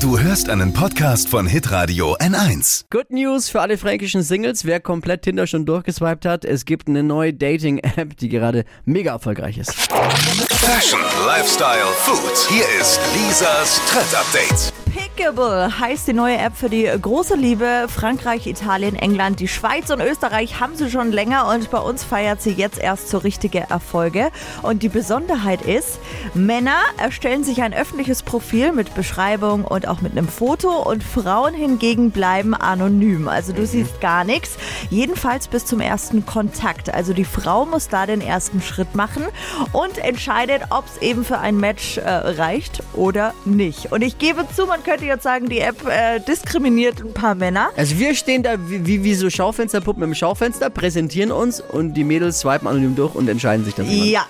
Du hörst einen Podcast von Hitradio N1. Good News für alle fränkischen Singles. Wer komplett Tinder schon durchgeswiped hat, es gibt eine neue Dating-App, die gerade mega erfolgreich ist. Fashion, Lifestyle, Food. Hier ist Lisas Trend Update. Pickable heißt die neue App für die große Liebe. Frankreich, Italien, England, die Schweiz und Österreich haben sie schon länger und bei uns feiert sie jetzt erst so richtige Erfolge. Und die Besonderheit ist, Männer erstellen sich ein öffentliches Profil mit Beschreibung und auch mit einem Foto und Frauen hingegen bleiben anonym. Also du siehst gar nichts. Jedenfalls bis zum ersten Kontakt. Also die Frau muss da den ersten Schritt machen und entscheidet, ob es eben für ein Match äh, reicht oder nicht. Und ich gebe zu, man könnte jetzt sagen, die App äh, diskriminiert ein paar Männer. Also wir stehen da wie, wie, wie so Schaufensterpuppen im Schaufenster, präsentieren uns und die Mädels swipen anonym durch und entscheiden sich dann. irgendwann. Ja.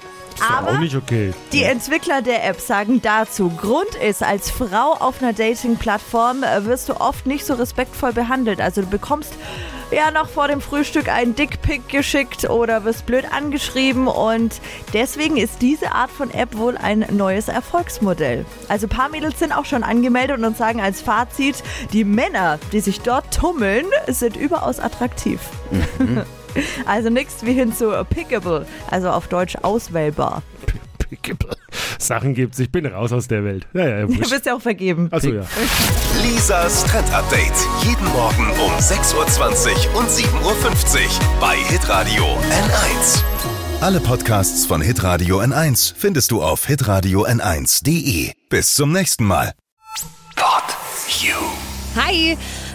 Aber auch nicht okay. die Entwickler der App sagen dazu, Grund ist, als Frau auf einer Dating-Plattform äh, wirst du oft nicht so respektvoll behandelt. Also du bekommst ja noch vor dem Frühstück einen Dickpick geschickt oder wirst blöd angeschrieben und deswegen ist diese Art von App wohl ein neues Erfolgsmodell. Also ein paar Mädels sind auch schon angemeldet und sagen als Fazit, die Männer, die sich dort tummeln, sind überaus attraktiv. Also nichts wie hin zu pickable, also auf Deutsch auswählbar. Sachen gibt's, ich bin raus aus der Welt. Ja, ja, Du bist ja auch vergeben. Achso, ja. Lisas Trend Update. Jeden Morgen um 6.20 Uhr und 7.50 Uhr bei Hitradio N1. Alle Podcasts von Hitradio N1 findest du auf hitradio n1.de. Bis zum nächsten Mal. Pod You. Hi,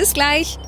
Bis gleich.